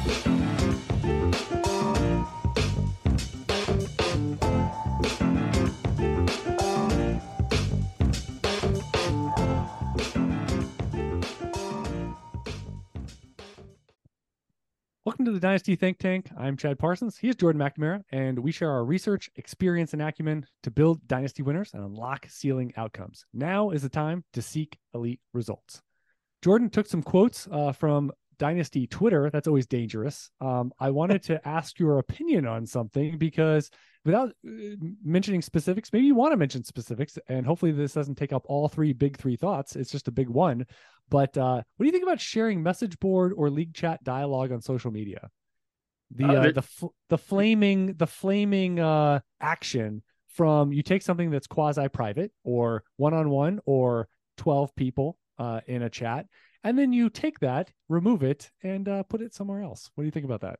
Welcome to the Dynasty Think Tank. I'm Chad Parsons. He is Jordan McNamara, and we share our research, experience, and acumen to build dynasty winners and unlock ceiling outcomes. Now is the time to seek elite results. Jordan took some quotes uh, from Dynasty Twitter. That's always dangerous. Um, I wanted to ask your opinion on something because without uh, mentioning specifics, maybe you want to mention specifics, and hopefully this doesn't take up all three big three thoughts. It's just a big one. But uh, what do you think about sharing message board or league chat dialogue on social media? The uh, uh, the fl- the flaming the flaming uh, action from you take something that's quasi private or one on one or twelve people uh, in a chat, and then you take that, remove it, and uh, put it somewhere else. What do you think about that?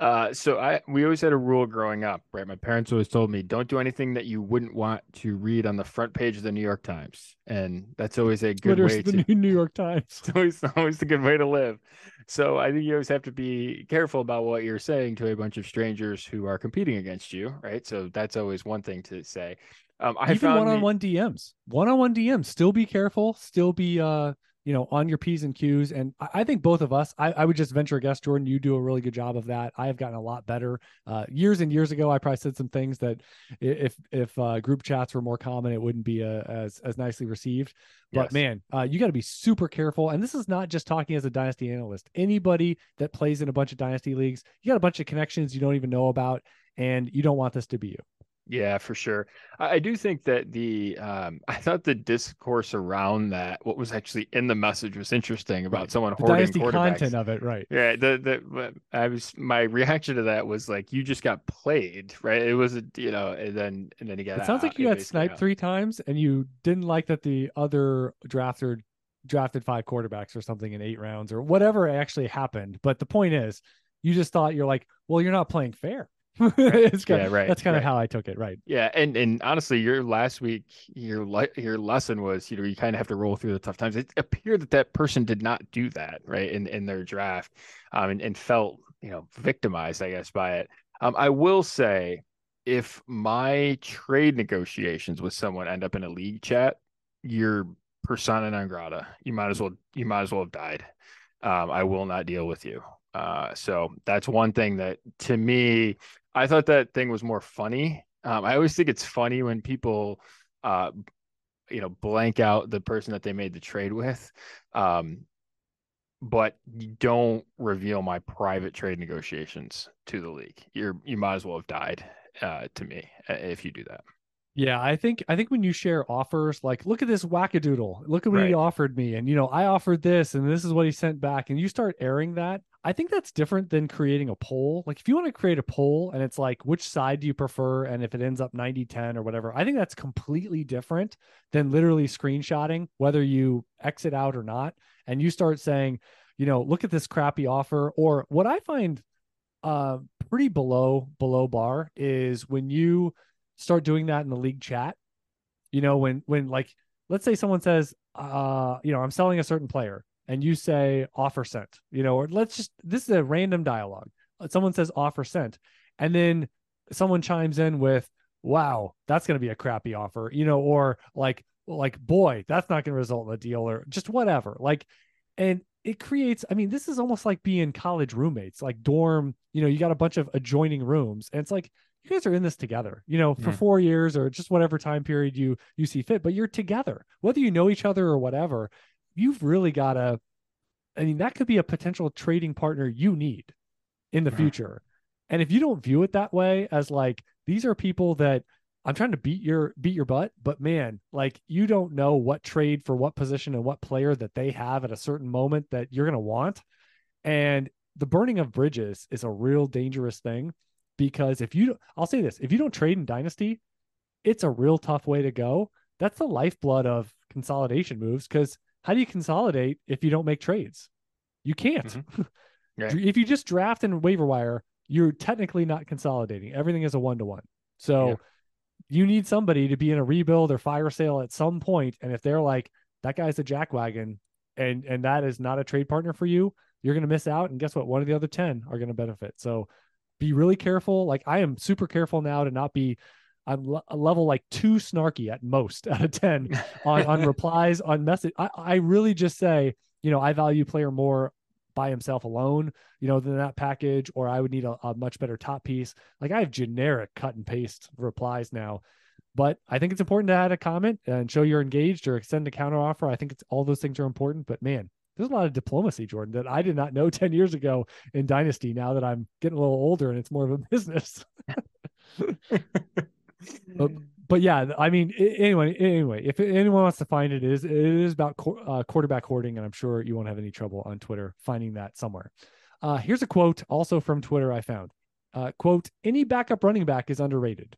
Uh, so I we always had a rule growing up, right? My parents always told me don't do anything that you wouldn't want to read on the front page of the New York Times, and that's always a good Twitter's way the to. New York Times. It's always always a good way to live. So I think you always have to be careful about what you're saying to a bunch of strangers who are competing against you, right? So that's always one thing to say. Um, I even one-on-one. DMs, one-on-one DMs. Still be careful. Still be uh you know, on your P's and Q's. And I, think both of us, I, I, would just venture a guess, Jordan, you do a really good job of that. I have gotten a lot better. Uh, years and years ago, I probably said some things that if if uh, group chats were more common, it wouldn't be uh, as as nicely received. But yes. man, uh, you got to be super careful. And this is not just talking as a dynasty analyst. Anybody that plays in a bunch of dynasty leagues, you got a bunch of connections you don't even know about, and you don't want this to be you. Yeah, for sure. I do think that the um, I thought the discourse around that, what was actually in the message, was interesting about right. someone the hoarding dynasty content of it, right? Yeah, the the I was my reaction to that was like you just got played, right? It was a you know, and then and then he got. It sounds like you got sniped three times, and you didn't like that the other drafter drafted five quarterbacks or something in eight rounds or whatever actually happened. But the point is, you just thought you're like, well, you're not playing fair it's kind yeah, of, right. That's kind right. of how I took it. Right. Yeah. And, and honestly, your last week, your, le- your lesson was, you know, you kind of have to roll through the tough times. It appeared that that person did not do that right in, in their draft um, and, and felt, you know, victimized, I guess, by it. Um, I will say if my trade negotiations with someone end up in a league chat, you're persona non grata. You might as well, you might as well have died. Um, I will not deal with you. Uh, so that's one thing that to me, I thought that thing was more funny. Um, I always think it's funny when people, uh, you know, blank out the person that they made the trade with. Um, but you don't reveal my private trade negotiations to the league. You're you might as well have died uh, to me uh, if you do that. Yeah, I think I think when you share offers, like look at this wackadoodle, look at what right. he offered me, and you know I offered this, and this is what he sent back, and you start airing that. I think that's different than creating a poll. Like if you want to create a poll and it's like which side do you prefer and if it ends up 90-10 or whatever, I think that's completely different than literally screenshotting whether you exit out or not and you start saying, you know, look at this crappy offer or what I find uh pretty below below bar is when you start doing that in the league chat. You know, when when like let's say someone says uh you know, I'm selling a certain player and you say offer sent, you know, or let's just this is a random dialogue. Someone says offer sent, and then someone chimes in with, "Wow, that's going to be a crappy offer," you know, or like, like, boy, that's not going to result in a deal, or just whatever. Like, and it creates. I mean, this is almost like being college roommates, like dorm. You know, you got a bunch of adjoining rooms, and it's like you guys are in this together you know for mm. four years or just whatever time period you you see fit but you're together whether you know each other or whatever you've really got to I mean, that could be a potential trading partner you need in the mm-hmm. future. And if you don't view it that way as like these are people that I'm trying to beat your beat your butt, but man, like you don't know what trade for what position and what player that they have at a certain moment that you're going to want. And the burning of bridges is a real dangerous thing because if you I'll say this, if you don't trade in dynasty, it's a real tough way to go. That's the lifeblood of consolidation moves because how do you consolidate if you don't make trades? You can't. Mm-hmm. Right. if you just draft and waiver wire, you're technically not consolidating. Everything is a one to one. So yeah. you need somebody to be in a rebuild or fire sale at some point. And if they're like, that guy's a jackwagon and and that is not a trade partner for you, you're going to miss out. And guess what? One of the other 10 are going to benefit. So be really careful. Like I am super careful now to not be I'm a level like two snarky at most out of 10 on, on replies on message. I, I really just say, you know, I value player more by himself alone, you know, than that package, or I would need a, a much better top piece. Like I have generic cut and paste replies now, but I think it's important to add a comment and show you're engaged or extend a counter offer. I think it's all those things are important, but man, there's a lot of diplomacy, Jordan, that I did not know 10 years ago in Dynasty now that I'm getting a little older and it's more of a business. But, but, yeah, I mean, anyway, anyway, if anyone wants to find it, it is it is about uh, quarterback hoarding, and I'm sure you won't have any trouble on Twitter finding that somewhere. Uh, here's a quote also from Twitter I found. Uh, quote: Any backup running back is underrated.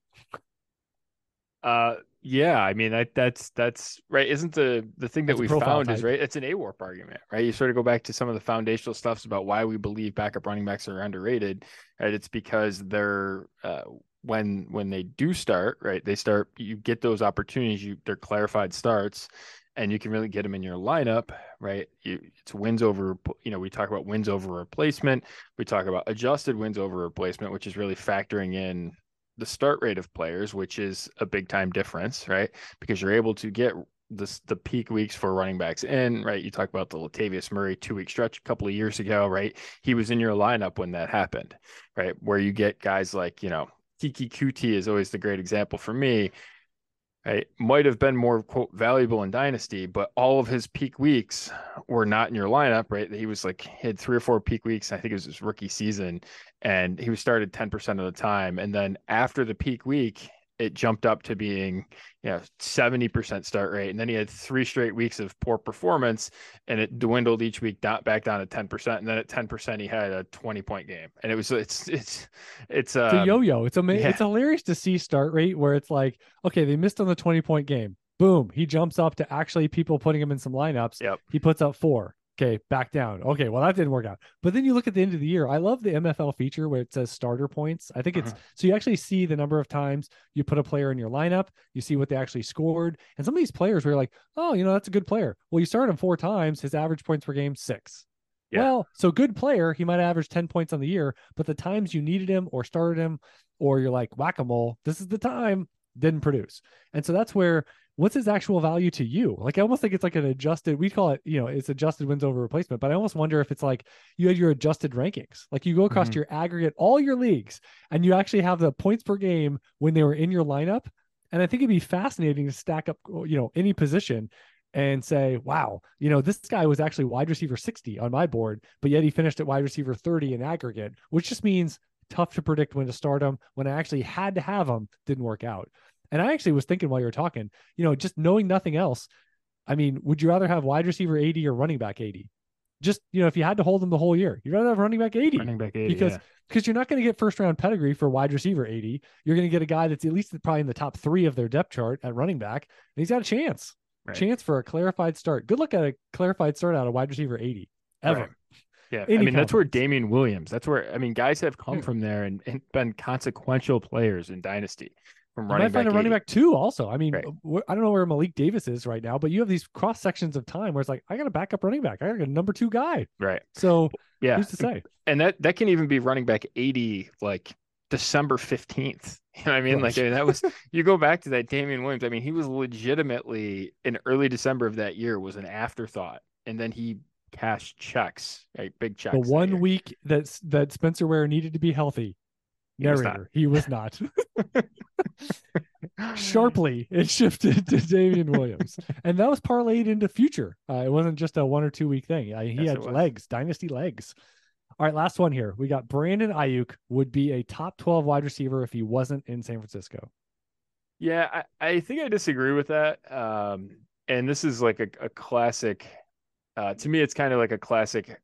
Uh, yeah, I mean that that's that's right. Isn't the the thing that we found type. is right? It's an AWARP argument, right? You sort of go back to some of the foundational stuffs about why we believe backup running backs are underrated, right? It's because they're uh, when when they do start, right? They start. You get those opportunities. You they're clarified starts, and you can really get them in your lineup, right? You, it's wins over, you know, we talk about wins over replacement. We talk about adjusted wins over replacement, which is really factoring in the start rate of players, which is a big time difference, right? Because you're able to get this the peak weeks for running backs in, right? You talk about the Latavius Murray two week stretch a couple of years ago, right? He was in your lineup when that happened, right? Where you get guys like, you know, Keke Coutee is always the great example for me, right, might have been more quote valuable in dynasty, but all of his peak weeks were not in your lineup, right? He was like he had three or four peak weeks. I think it was his rookie season, and he was started 10% of the time. And then after the peak week, it jumped up to being you know 70% start rate. And then he had three straight weeks of poor performance and it dwindled each week down, back down to 10% and then at 10% he had a 20 point game. And it was it's it's it's, uh, it's a um, yo-yo. It's amazing yeah. it's hilarious to see start rate where it's like okay they missed on the 20 point game. Boom. He jumps up to actually people putting him in some lineups. Yep. he puts up four Okay, back down. Okay, well that didn't work out. But then you look at the end of the year. I love the MFL feature where it says starter points. I think it's uh-huh. so you actually see the number of times you put a player in your lineup. You see what they actually scored, and some of these players were like, oh, you know, that's a good player. Well, you started him four times. His average points per game six. Yeah. Well, so good player. He might average ten points on the year, but the times you needed him or started him, or you're like whack a mole. This is the time didn't produce, and so that's where what's his actual value to you? Like I almost think it's like an adjusted, we call it, you know, it's adjusted wins over replacement, but I almost wonder if it's like you had your adjusted rankings. Like you go across mm-hmm. your aggregate, all your leagues, and you actually have the points per game when they were in your lineup. And I think it'd be fascinating to stack up, you know, any position and say, wow, you know, this guy was actually wide receiver 60 on my board, but yet he finished at wide receiver 30 in aggregate, which just means tough to predict when to start him. When I actually had to have him, didn't work out. And I actually was thinking while you were talking, you know, just knowing nothing else, I mean, would you rather have wide receiver 80 or running back 80? Just, you know, if you had to hold them the whole year, you'd rather have running back 80. Running back 80. Because yeah. because you're not going to get first round pedigree for wide receiver 80. You're going to get a guy that's at least probably in the top three of their depth chart at running back. And he's got a chance. Right. Chance for a clarified start. Good look at a clarified start out of wide receiver 80 ever. Right. Yeah, Any I mean that's where Damien Williams. That's where I mean guys have come hmm. from there and, and been consequential players in Dynasty from running you might find a running back too. Also, I mean, right. I don't know where Malik Davis is right now, but you have these cross sections of time where it's like I got a backup running back, I got a number two guy. Right. So yeah, who's to say? And that that can even be running back eighty, like December fifteenth. You know what I mean? Like I mean, that was you go back to that Damien Williams. I mean, he was legitimately in early December of that year was an afterthought, and then he cashed checks, right? Big checks. The one week that that Spencer Ware needed to be healthy, narrator. He was not. He was not. Sharply, it shifted to Damien Williams, and that was parlayed into future. Uh, it wasn't just a one or two week thing. Uh, he yes, had legs, dynasty legs. All right, last one here. We got Brandon Aiyuk would be a top twelve wide receiver if he wasn't in San Francisco. Yeah, I, I think I disagree with that. Um, and this is like a, a classic. Uh, to me, it's kind of like a classic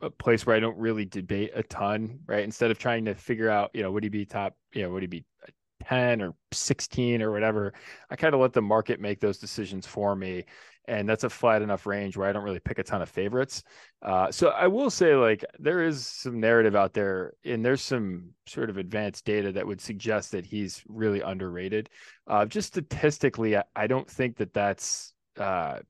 a place where I don't really debate a ton, right? Instead of trying to figure out, you know, would he be top, you know, would he be 10 or 16 or whatever, I kind of let the market make those decisions for me. And that's a flat enough range where I don't really pick a ton of favorites. Uh, so I will say, like, there is some narrative out there, and there's some sort of advanced data that would suggest that he's really underrated. Uh, just statistically, I, I don't think that that's uh,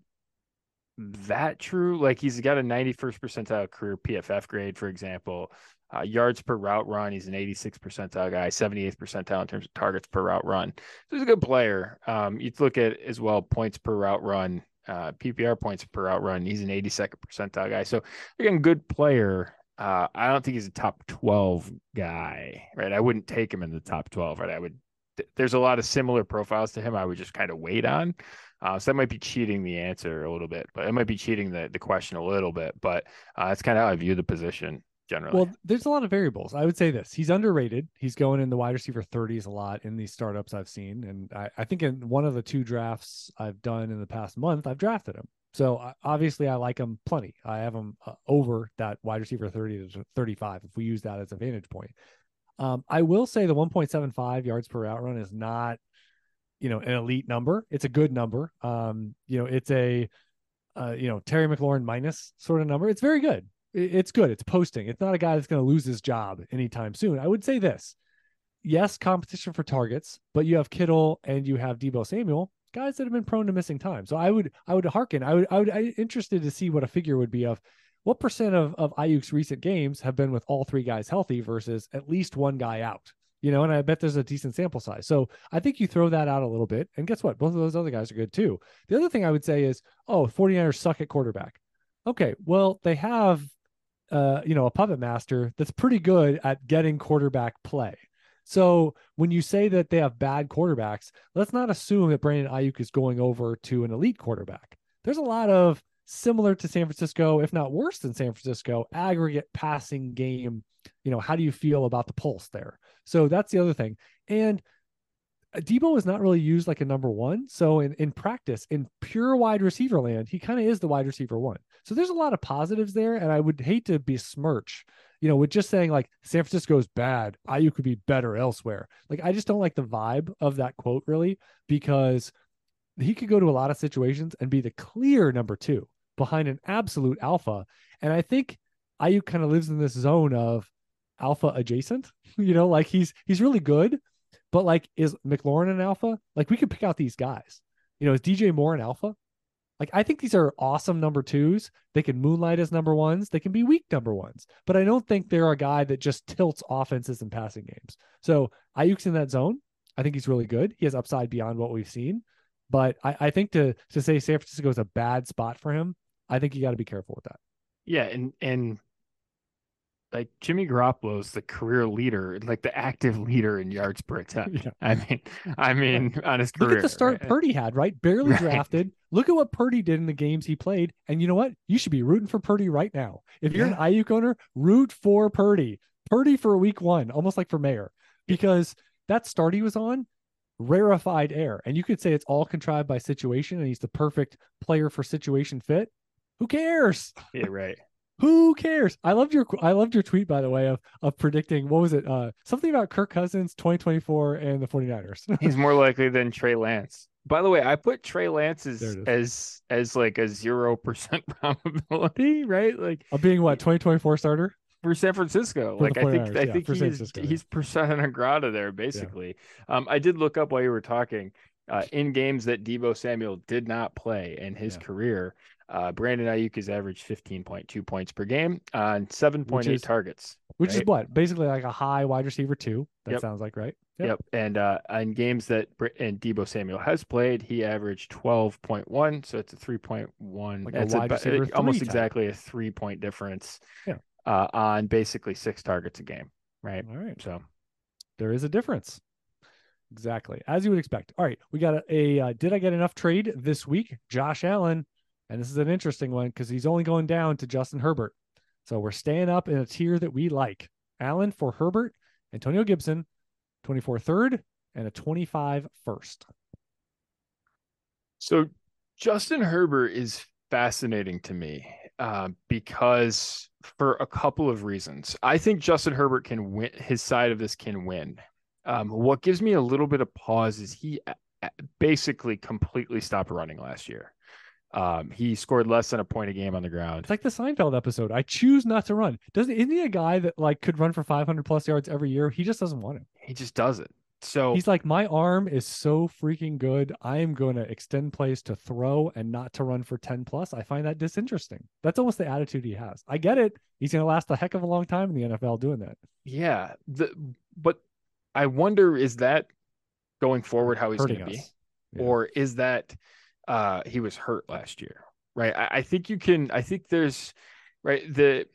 that true. Like he's got a 91st percentile career PFF grade, for example. Uh, yards per route run, he's an 86 percentile guy, 78th percentile in terms of targets per route run. So he's a good player. Um, you look at as well points per route run, uh, PPR points per route run. He's an 82nd percentile guy. So again, good player. Uh, I don't think he's a top 12 guy, right? I wouldn't take him in the top 12, right? I would. There's a lot of similar profiles to him. I would just kind of wait on. Uh, so that might be cheating the answer a little bit, but it might be cheating the, the question a little bit. But uh, that's kind of how I view the position generally. Well, there's a lot of variables. I would say this: he's underrated. He's going in the wide receiver 30s a lot in these startups I've seen, and I, I think in one of the two drafts I've done in the past month, I've drafted him. So obviously, I like him plenty. I have him uh, over that wide receiver 30 to 35 if we use that as a vantage point. Um, I will say the 1.75 yards per route run is not you know an elite number. It's a good number. Um, you know, it's a uh, you know Terry McLaurin minus sort of number. It's very good. It's good. It's posting. It's not a guy that's going to lose his job anytime soon. I would say this. Yes, competition for targets, but you have Kittle and you have Deebo Samuel, guys that have been prone to missing time. So I would I would hearken. I would I would I interested to see what a figure would be of what percent of of Aiyuk's recent games have been with all three guys healthy versus at least one guy out you know, and I bet there's a decent sample size. So I think you throw that out a little bit. And guess what? Both of those other guys are good too. The other thing I would say is, oh, 49ers suck at quarterback. Okay, well, they have uh, you know, a puppet master that's pretty good at getting quarterback play. So when you say that they have bad quarterbacks, let's not assume that Brandon Aiyuk is going over to an elite quarterback. There's a lot of similar to San Francisco, if not worse than San Francisco, aggregate passing game. You know, how do you feel about the pulse there? So that's the other thing. And uh, Deebo is not really used like a number one. So in, in practice, in pure wide receiver land, he kind of is the wide receiver one. So there's a lot of positives there. And I would hate to besmirch, you know, with just saying like San Francisco is bad, Aiyuk could be better elsewhere. Like I just don't like the vibe of that quote really, because he could go to a lot of situations and be the clear number two behind an absolute alpha. And I think Aiyuk kind of lives in this zone of alpha adjacent. You know, like he's he's really good, but like is McLaurin an alpha? Like we could pick out these guys. You know, is DJ Moore an alpha? Like I think these are awesome number twos. They can moonlight as number ones. They can be weak number ones. But I don't think they're a guy that just tilts offenses and passing games. So Aiyuk's in that zone. I think he's really good. He has upside beyond what we've seen. But I, I think to to say San Francisco is a bad spot for him, I think you got to be careful with that. Yeah, and and like Jimmy Garoppolo is the career leader, like the active leader in yards per attempt. Yeah. I mean, I mean, on his career. Look at the start right? Purdy had, right? Barely right. drafted. Look at what Purdy did in the games he played. And you know what? You should be rooting for Purdy right now. If you're yeah. an Aiyuk owner, root for Purdy. Purdy for week one, almost like for mayor, because that start he was on, rarefied air. And you could say it's all contrived by situation and he's the perfect player for situation fit. Who cares? Yeah, right. Who cares? I loved your I loved your tweet by the way of of predicting what was it? Uh something about Kirk Cousins 2024 and the 49ers. He's more likely than Trey Lance. By the way, I put Trey Lance as as as like a zero percent probability, right? Like of being what 2024 starter for San Francisco. For like I think I yeah, think he's he's persona non grata there basically. Yeah. Um, I did look up while you were talking. Uh, in games that Deebo Samuel did not play in his yeah. career, uh, Brandon Aiyuk has averaged 15.2 points per game on 7.8 targets. Which right? is what? Basically like a high wide receiver two. That yep. sounds like right. Yep. yep. And uh in games that and Deebo Samuel has played, he averaged 12.1. So it's a 3.1. Like it's a wide receiver almost type. exactly a three point difference. Yeah. Uh, on basically six targets a game. Right. All right. So there is a difference. Exactly. As you would expect. All right. We got a, a uh, did I get enough trade this week? Josh Allen and this is an interesting one because he's only going down to Justin Herbert. So we're staying up in a tier that we like. Allen for Herbert, Antonio Gibson, 24 third, and a 25 first. So Justin Herbert is fascinating to me uh, because for a couple of reasons. I think Justin Herbert can win, his side of this can win. Um, what gives me a little bit of pause is he basically completely stopped running last year. Um, he scored less than a point a game on the ground. It's like the Seinfeld episode. I choose not to run. Doesn't isn't he a guy that like could run for 500 plus yards every year? He just doesn't want it. He just does it. So he's like, my arm is so freaking good. I am going to extend plays to throw and not to run for 10 plus. I find that disinteresting. That's almost the attitude he has. I get it. He's going to last a heck of a long time in the NFL doing that. Yeah. The, but I wonder is that going forward how he's going to be? Yeah. Or is that uh, he was hurt last year? Right. I, I think you can, I think there's, right. The,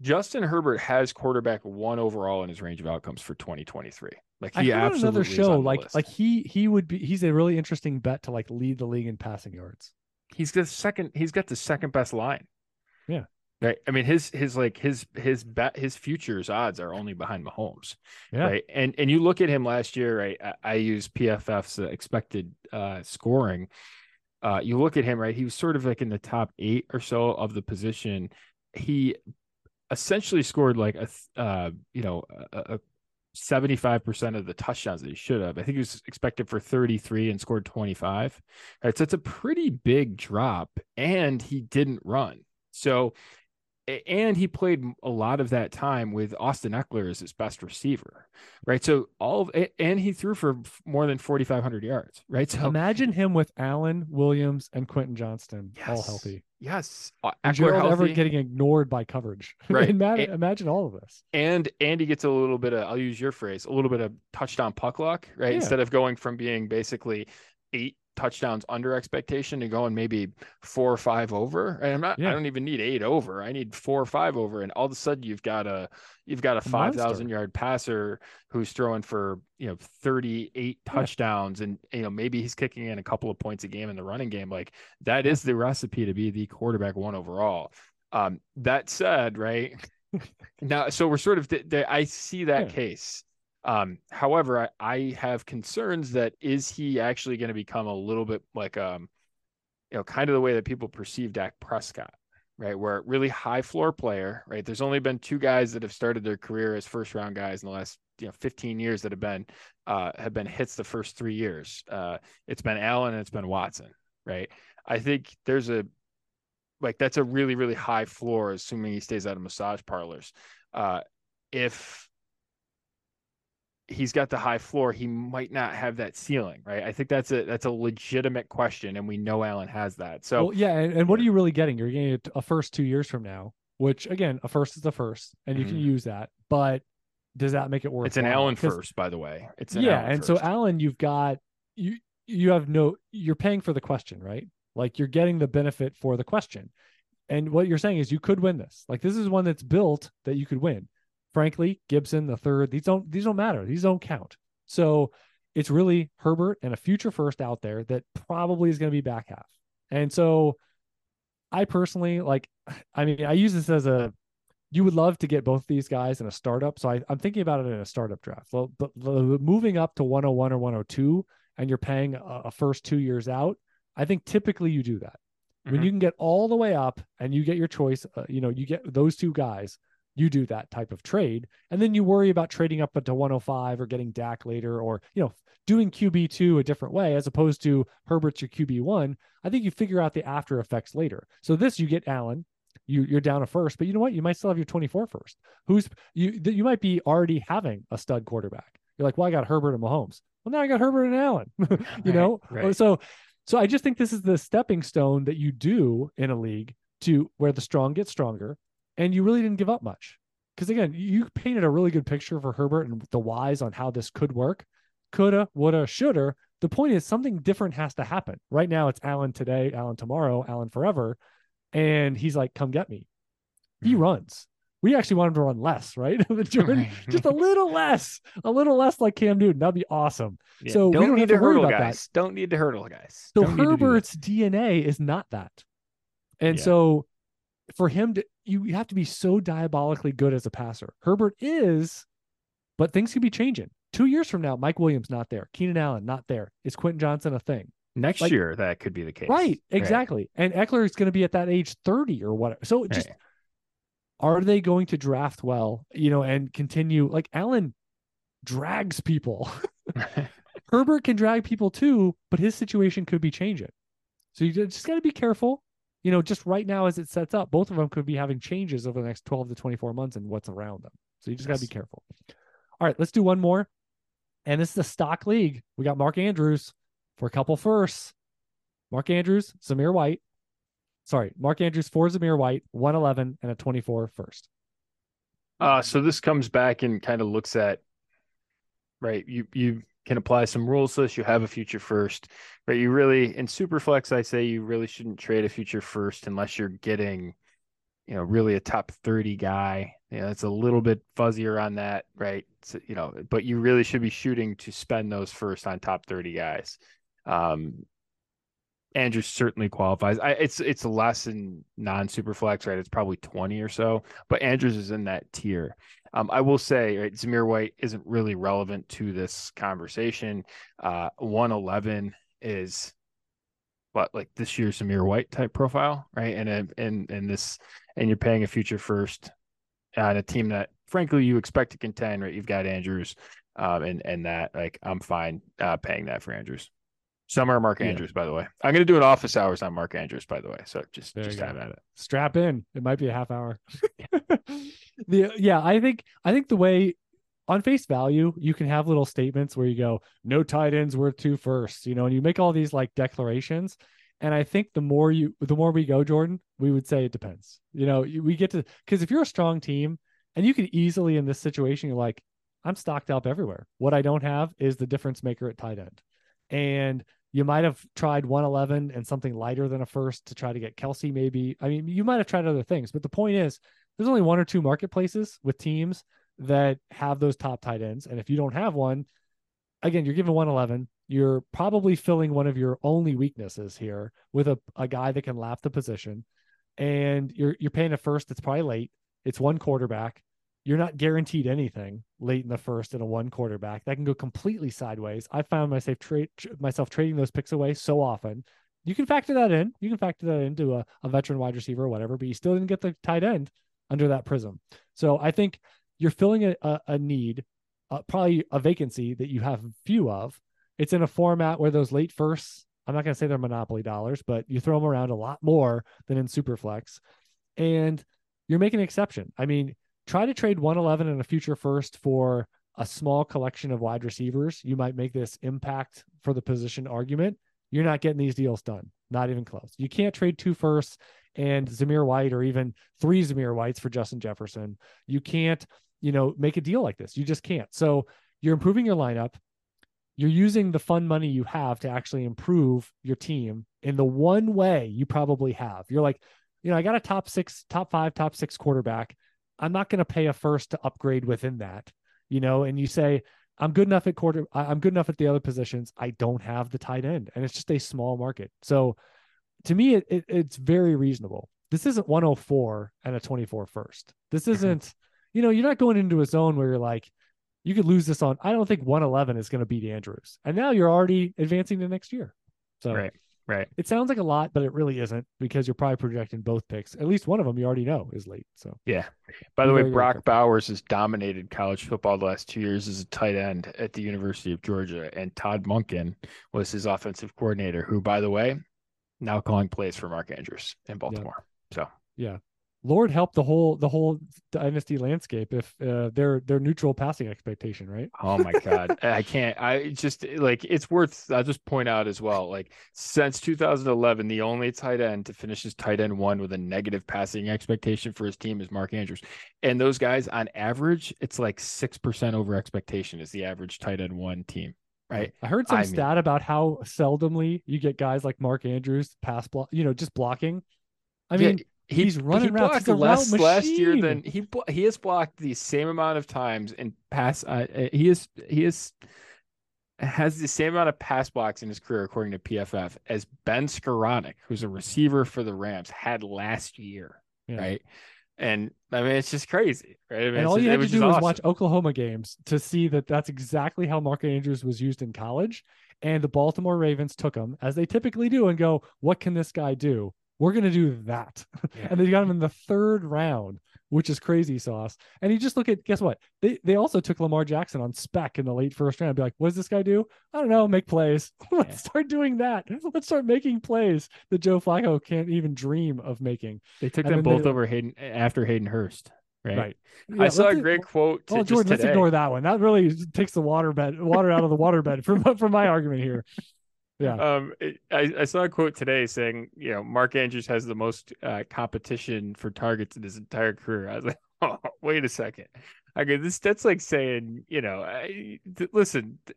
Justin Herbert has quarterback one overall in his range of outcomes for 2023. Like he absolutely another show. Like like he he would be he's a really interesting bet to like lead the league in passing yards. He's the second. He's got the second best line. Yeah. Right. I mean his his like his his bet his futures odds are only behind Mahomes. Yeah. Right. And and you look at him last year. Right. I, I use PFF's expected uh, scoring. Uh, you look at him. Right. He was sort of like in the top eight or so of the position. He essentially scored like a uh, you know a, a 75% of the touchdowns that he should have. I think he was expected for 33 and scored 25. Right. So it's a pretty big drop. And he didn't run. So and he played a lot of that time with Austin Ekeler as his best receiver, right? So all of it, and he threw for more than 4,500 yards, right? So imagine him with Allen Williams and Quentin Johnston yes, all healthy. Yes, uh, Ekeler ever getting ignored by coverage, right? imagine, and, imagine all of this. And Andy gets a little bit of, I'll use your phrase, a little bit of touchdown puck luck, right? Yeah. Instead of going from being basically eight touchdowns under expectation to go and maybe four or five over. And I'm not, yeah. I don't even need eight over. I need four or five over. And all of a sudden you've got a, you've got a 5,000 yard passer who's throwing for, you know, 38 touchdowns yeah. and, you know, maybe he's kicking in a couple of points a game in the running game. Like that is the recipe to be the quarterback one overall. Um, that said, right now, so we're sort of, I see that yeah. case um, however, I, I have concerns that is he actually going to become a little bit like um, you know, kind of the way that people perceive Dak Prescott, right? Where really high floor player, right? There's only been two guys that have started their career as first round guys in the last you know 15 years that have been uh, have been hits the first three years. Uh, it's been Allen and it's been Watson, right? I think there's a like that's a really really high floor, assuming he stays out of massage parlors. Uh, if he's got the high floor, he might not have that ceiling, right? I think that's a that's a legitimate question, and we know Allen has that. So well, yeah, and, and, what are you really getting? You're getting a first two years from now, which again, a first is a first, and you mm-hmm. can use that. But does that make it worth? It's an Allen first, by the way. It's yeah, Allen and first. so Allen, you've got you you have no you're paying for the question, right? Like you're getting the benefit for the question. And what you're saying is you could win this. Like this is one that's built that you could win frankly, Gibson the third, these don't these don't matter. These don't count. So it's really Herbert and a future first out there that probably is going to be back half. And so I personally like I mean, I use this as a you would love to get both these guys in a startup. So I, am thinking about it in a startup draft. Well, but moving up to 101 or 102 and you're paying a, a first two years out, I think typically you do that. Mm-hmm. When you can get all the way up and you get your choice, uh, you know, you get those two guys you do that type of trade. And then you worry about trading up into 105 or getting Dak later or, you know, doing QB2 a different way as opposed to Herbert's your QB1. I think you figure out the after effects later. So this, you get Allen, you, you're down a first, but you know what? You might still have your 24 first. Who's you, you might be already having a stud quarterback. You're like, well, I got Herbert and Mahomes. Well, now I got Herbert and Allen, you right, know? Right. So, so I just think this is the stepping stone that you do in a league to where the strong get stronger and you really didn't give up much. Because again, you painted a really good picture for Herbert and the whys on how this could work. Coulda, woulda, shoulda. The point is something different has to happen. Right now it's Allen today, Allen tomorrow, Allen forever. And he's like, come get me. He mm-hmm. runs. We actually want him to run less, right? Jordan, just a little less, a little less like Cam Newton. That'd be awesome. Yeah, so don't we don't need to, to hurdle guys. That. Don't need to hurdle guys. So don't Herbert's DNA is not that. And yeah. so for him to you have to be so diabolically good as a passer. Herbert is, but things could be changing. Two years from now, Mike Williams not there, Keenan Allen not there. Is Quentin Johnston a thing? Next like, year, that could be the case. Right, exactly. Right. And Ekeler is going to be at that age 30 or whatever. So just right. are they going to draft well, you know, and continue like Allen drags people. Herbert can drag people too, but his situation could be changing. So you just got to be careful you know, just right now as it sets up, both of them could be having changes over the next 12 to 24 months and what's around them. So you just yes. got to be careful. All right, let's do one more. And this is a stock league. We got Mark Andrews for a couple firsts. Mark Andrews, Zamir White. Sorry, Mark Andrews for Zamir White, 111 and a 24 first. Uh, so this comes back and kind of looks at right. You you can apply some rules to this. You have a future first, right? You really in Superflex, I say you really shouldn't trade a future first unless you're getting, you know, really a top 30 guy. You know, it's a little bit fuzzier on that, right? So, you know, but you really should be shooting to spend those first on top 30 guys. Um, Andrews certainly qualifies. I, it's it's less in non superflex, right? It's probably 20 or so, but Andrews is in that tier. Um, I will say, right, Zamir White isn't really relevant to this conversation. Uh, 111 is what like this year's Zamir White type profile, right? And and and this and you're paying a future first on a team that frankly you expect to contend, right? You've got Andrews, um, and and that like I'm fine uh, paying that for Andrews. Summer Mark yeah. Andrews, by the way. I'm going to do an office hours on Mark Andrews, by the way. So just there just have at it. Strap in. It might be a half hour. the yeah, I think I think the way on face value, you can have little statements where you go, no tight ends worth two firsts, you know, and you make all these like declarations. And I think the more you, the more we go, Jordan, we would say it depends. You know, we get to because if you're a strong team, and you could easily in this situation, you're like, I'm stocked up everywhere. What I don't have is the difference maker at tight end, and you might have tried 111 and something lighter than a first to try to get Kelsey, maybe. I mean, you might have tried other things, but the point is, there's only one or two marketplaces with teams that have those top tight ends. And if you don't have one, again, you're given 111. You're probably filling one of your only weaknesses here with a, a guy that can lap the position. And you're you're paying a first that's probably late. It's one quarterback you're not guaranteed anything late in the first in a one quarterback. That can go completely sideways. I found myself myself trading those picks away so often. You can factor that in. You can factor that into a, a veteran wide receiver or whatever, but you still didn't get the tight end under that prism. So I think you're filling a, a, a need, uh, probably a vacancy that you have few of. It's in a format where those late firsts, I'm not going to say they're monopoly dollars, but you throw them around a lot more than in Superflex. And you're making an exception. I mean, try to trade 111 and a future first for a small collection of wide receivers. You might make this impact for the position argument. You're not getting these deals done, not even close. You can't trade two firsts and Zamir White or even three Zamir Whites for Justin Jefferson. You can't, you know, make a deal like this. You just can't. So you're improving your lineup. You're using the fun money you have to actually improve your team in the one way you probably have. You're like, you know, I got a top six, top five, top six quarterback. I'm not going to pay a first to upgrade within that, you know, and you say, I'm good enough at quarter, I'm good enough at the other positions. I don't have the tight end, and it's just a small market. So to me, it, it, it's very reasonable. This isn't 104 and a 24 first. This mm-hmm. isn't, you know, you're not going into a zone where you're like, you could lose this on. I don't think 111 is going to beat Andrews, and now you're already advancing to next year. So right. Right. It sounds like a lot, but it really isn't because you're probably projecting both picks. At least one of them you already know is late. So yeah. By the way, Brock Bowers has dominated college football the last two years as a tight end at the University of Georgia, and Todd Monken was his offensive coordinator, who, by the way, now calling plays for Mark Andrews in Baltimore. Yeah. So yeah, Lord help the whole the whole dynasty landscape if uh, they're they're neutral passing expectation, right? Oh my god, I can't. I just like it's worth. I'll just point out as well. Like since 2011, the only tight end to finish his tight end one with a negative passing expectation for his team is Mark Andrews, and those guys on average, it's like six percent over expectation is the average tight end one team. Right. I heard some I stat mean, about how seldomly you get guys like Mark Andrews pass block, you know, just blocking. I mean, he, he's running he routes. He's less last year than he he has blocked the same amount of times in pass. Uh, uh, he is he is has the same amount of pass blocks in his career, according to PFF, as Ben Skowronek, who's a receiver for the Rams, had last year. Yeah. Right. And I mean, it's just crazy, right? I mean, and all you had to do was awesome. watch Oklahoma games to see that that's exactly how Mark Andrews was used in college. And the Baltimore Ravens took him, as they typically do, and go, "What can this guy do?" We're going to do that. Yeah. and they got him in the third round, which is crazy sauce. And you just look at, guess what? They they also took Lamar Jackson on spec in the late first round. Be like, what does this guy do? I don't know, make plays. Let's yeah. start doing that. Let's start making plays that Joe Flacco can't even dream of making. They took and them both they, over Hayden after Hayden Hurst. Right. Right. I saw a great quote. To Oh, just Jordan, let's ignore that one. That really takes the water bed water out of the water bed from from my argument here. Yeah. Um, it- I, I saw a quote today saying, you know, Mark Andrews has the most uh, competition for targets in his entire career. I was like, oh, wait a second. Okay, this that's like saying, you know, I, th- listen, th-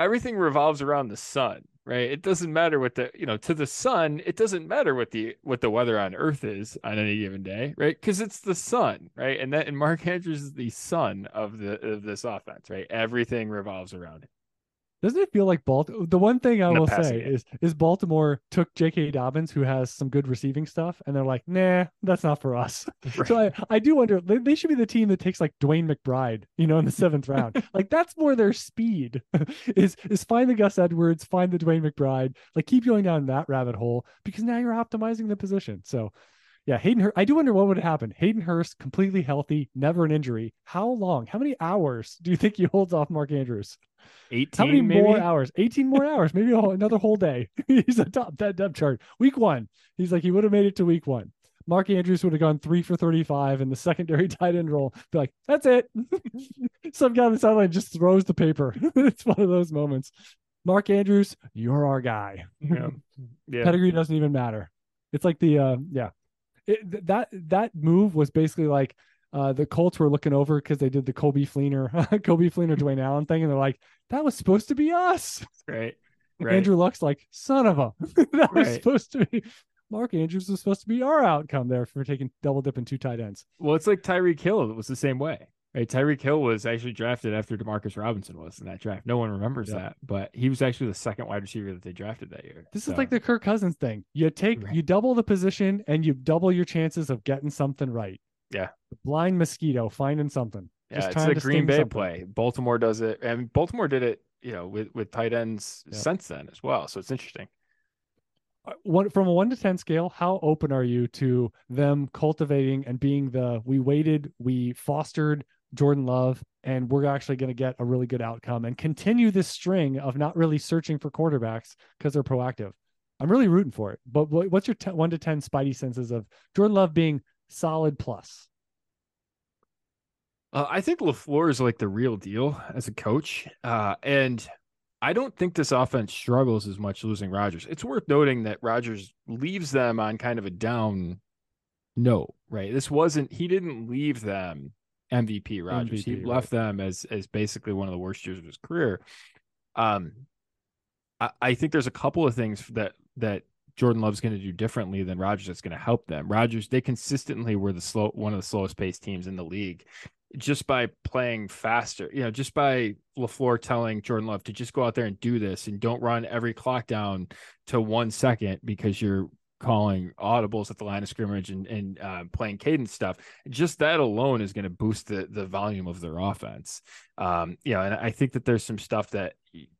everything revolves around the sun, right? It doesn't matter what the, you know, to the sun, it doesn't matter what the what the weather on Earth is on any given day, right? Because it's the sun, right? And that and Mark Andrews is the sun of the of this offense, right? Everything revolves around it. Doesn't it feel like Baltimore? The one thing I will say is is Baltimore took J.K. Dobbins, who has some good receiving stuff, and they're like, nah, that's not for us. So I, I do wonder they, they should be the team that takes like DeWayne McBride, you know, in the seventh round. like that's more their speed. is is find the Gus Edwards, find the DeWayne McBride, like keep going down that rabbit hole because now you're optimizing the position. So yeah, Hayden Hurst. I do wonder what would happen. Hayden Hurst, completely healthy, never an injury. How long? How many hours do you think he holds off Mark Andrews? 18 How many maybe? more hours? 18 more hours, maybe another whole day. He's a top that depth chart. Week one, he's like he would have made it to week one. Mark Andrews would have gone three for 35 in the secondary tight end role. Be like, that's it. Some guy on the sideline just throws the paper. it's one of those moments. Mark Andrews, you're our guy. Yeah. Yeah. Pedigree doesn't even matter. It's like the uh, yeah. It, that that move was basically like uh, the Colts were looking over because they did the Coby Fleener, Coby Fleener, Dwayne Allen thing, and they're like, "That was supposed to be us." Right. Right. Andrew Luck's like, "Son of a, that was supposed to be." Mark Andrews was supposed to be our outcome there for taking double dipping two tight ends. Well, it's like Tyreek Hill. It was the same way. Right. Tyreek Hill was actually drafted after Demarcus Robinson was in that draft. No one remembers Yeah. that, but he was actually the second wide receiver that they drafted that year. This So, is like the Kirk Cousins thing. You take, Right. you double the position, and you double your chances of getting something right. Yeah. The blind mosquito finding something. yeah, just it's the to Green Bay something. play. Baltimore does it, and Baltimore did it, you know, with with tight ends Yeah. since then as well. So it's interesting. Uh, one from a one to ten scale how open are you to them cultivating and being the we waited we fostered jordan love and we're actually going to get a really good outcome and continue this string of not really searching for quarterbacks because they're proactive i'm really rooting for it but what's your 10, 1 to 10 spidey senses of jordan love being solid plus Uh, I think Lafleur is like the real deal as a coach, uh, and I don't think this offense struggles as much losing Rodgers. It's worth noting that Rodgers leaves them on kind of a down note, right? This wasn't he didn't leave them MVP Rodgers. he left them as as basically one of the worst years of his career. Um, I, I think there's a couple of things that that Jordan Love's going to do differently than Rodgers that's going to help them. Rodgers, they consistently were the slow one of the slowest paced teams in the league just by playing faster, you know, just by LaFleur telling Jordan Love to just go out there and do this and don't run every clock down to one second because you're calling audibles at the line of scrimmage and, and uh, playing cadence stuff. Just that alone is going to boost the the volume of their offense. Um, you know, and I think that there's some stuff that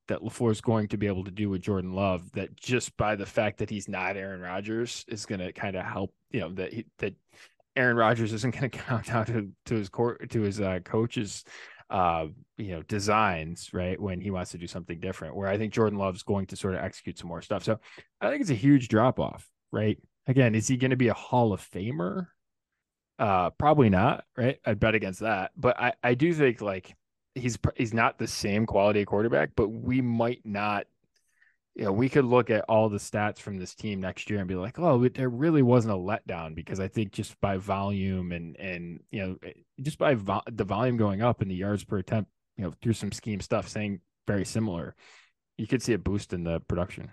that LaFleur is going to be able to do with Jordan Love that just by the fact that he's not Aaron Rodgers is going to kind of help, you know, that he, that Aaron Rodgers isn't going to count down to to his court to his uh, coaches uh you know designs right when he wants to do something different where I think Jordan Love's going to sort of execute some more stuff. So I think it's a huge drop off, right? Again, is he going to be a Hall of Famer? Uh probably not, right? I'd bet against that. But I I do think like he's he's not the same quality quarterback, but we might not you know, we could look at all the stats from this team next year and be like, oh, there really wasn't a letdown because I think just by volume and and you know eh, just by vo- the volume going up and the yards per attempt, you know, through some scheme stuff saying very similar, you could see a boost in the production.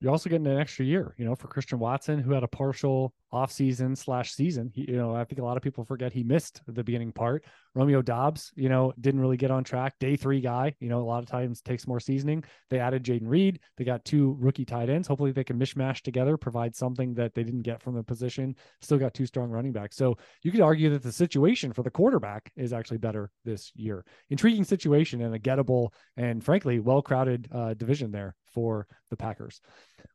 You're also getting an extra year, you know, for Christian Watson, who had a partial offseason slash season. He, you know, I think a lot of people forget he missed the beginning part. Romeo Doubs, you know, didn't really get on track. Day three guy, you know, a lot of times takes more seasoning. They added Jayden Reed. They got two rookie tight ends. Hopefully they can mishmash together, provide something that they didn't get from the position. Still got two strong running backs. So you could argue that the situation for the quarterback is actually better this year. Intriguing situation and a gettable and frankly well crowded uh, division there for the Packers.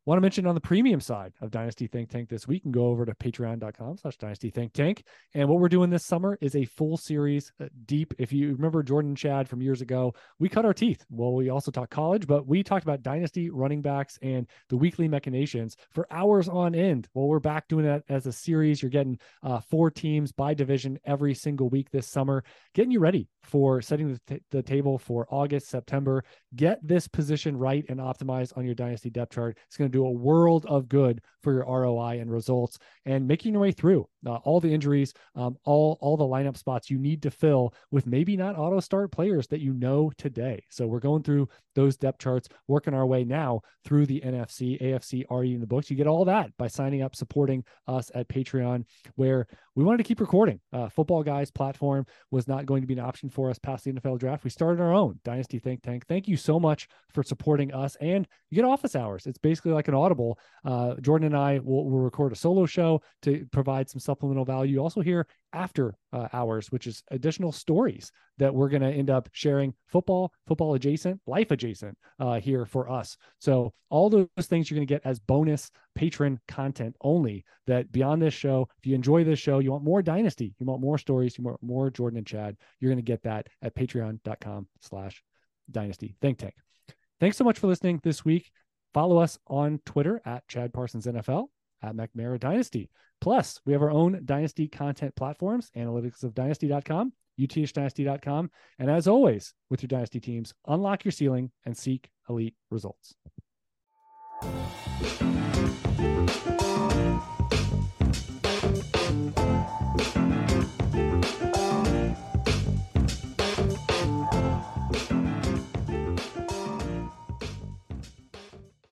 Want to mention on the premium side of Dynasty Think Tank this week, and go over to patreon.com slash Dynasty Think Tank. And what we're doing this summer is a full series uh, deep. If you remember Jordan Chad from years ago, we cut our teeth. Well, we also talked college, but we talked about Dynasty running backs and the weekly machinations for hours on end. Well, we're back doing that as a series. You're getting uh, four teams by division every single week this summer, getting you ready for setting the, t- the table for August, September. Get this position right and optimized on your Dynasty depth chart. It's going to do a world of good for your ROI and results and making your way through uh, all the injuries, um, all all the lineup spots you need to fill with maybe not auto start players that you know today. So we're going through those depth charts, working our way now through the NFC, AFC already in the books. You get all that by signing up, supporting us at Patreon, where we wanted to keep recording. Uh, Football Guys platform was not going to be an option for us past the NFL draft. We started our own Dynasty Think Tank. Thank you so much for supporting us, and you get office hours. It's basically like an Audible. Uh, Jordan and I will, will record a solo show to provide some supplemental value. You also hear after uh, hours, which is additional stories that we're going to end up sharing football, football adjacent, life adjacent uh, here for us. So all those things you're going to get as bonus Patreon content only. That beyond this show, if you enjoy this show, you want more Dynasty, you want more stories, you want more Jordan and Chad, you're going to get that at patreon.com/slash Dynasty Think Tank. Thanks so much for listening this week. Follow us on Twitter at Chad Parsons NFL, at McNamara Dynasty. Plus, we have our own Dynasty content platforms, analyticsofdynasty.com, uthdynasty.com. And as always, with your Dynasty teams, unlock your ceiling and seek elite results.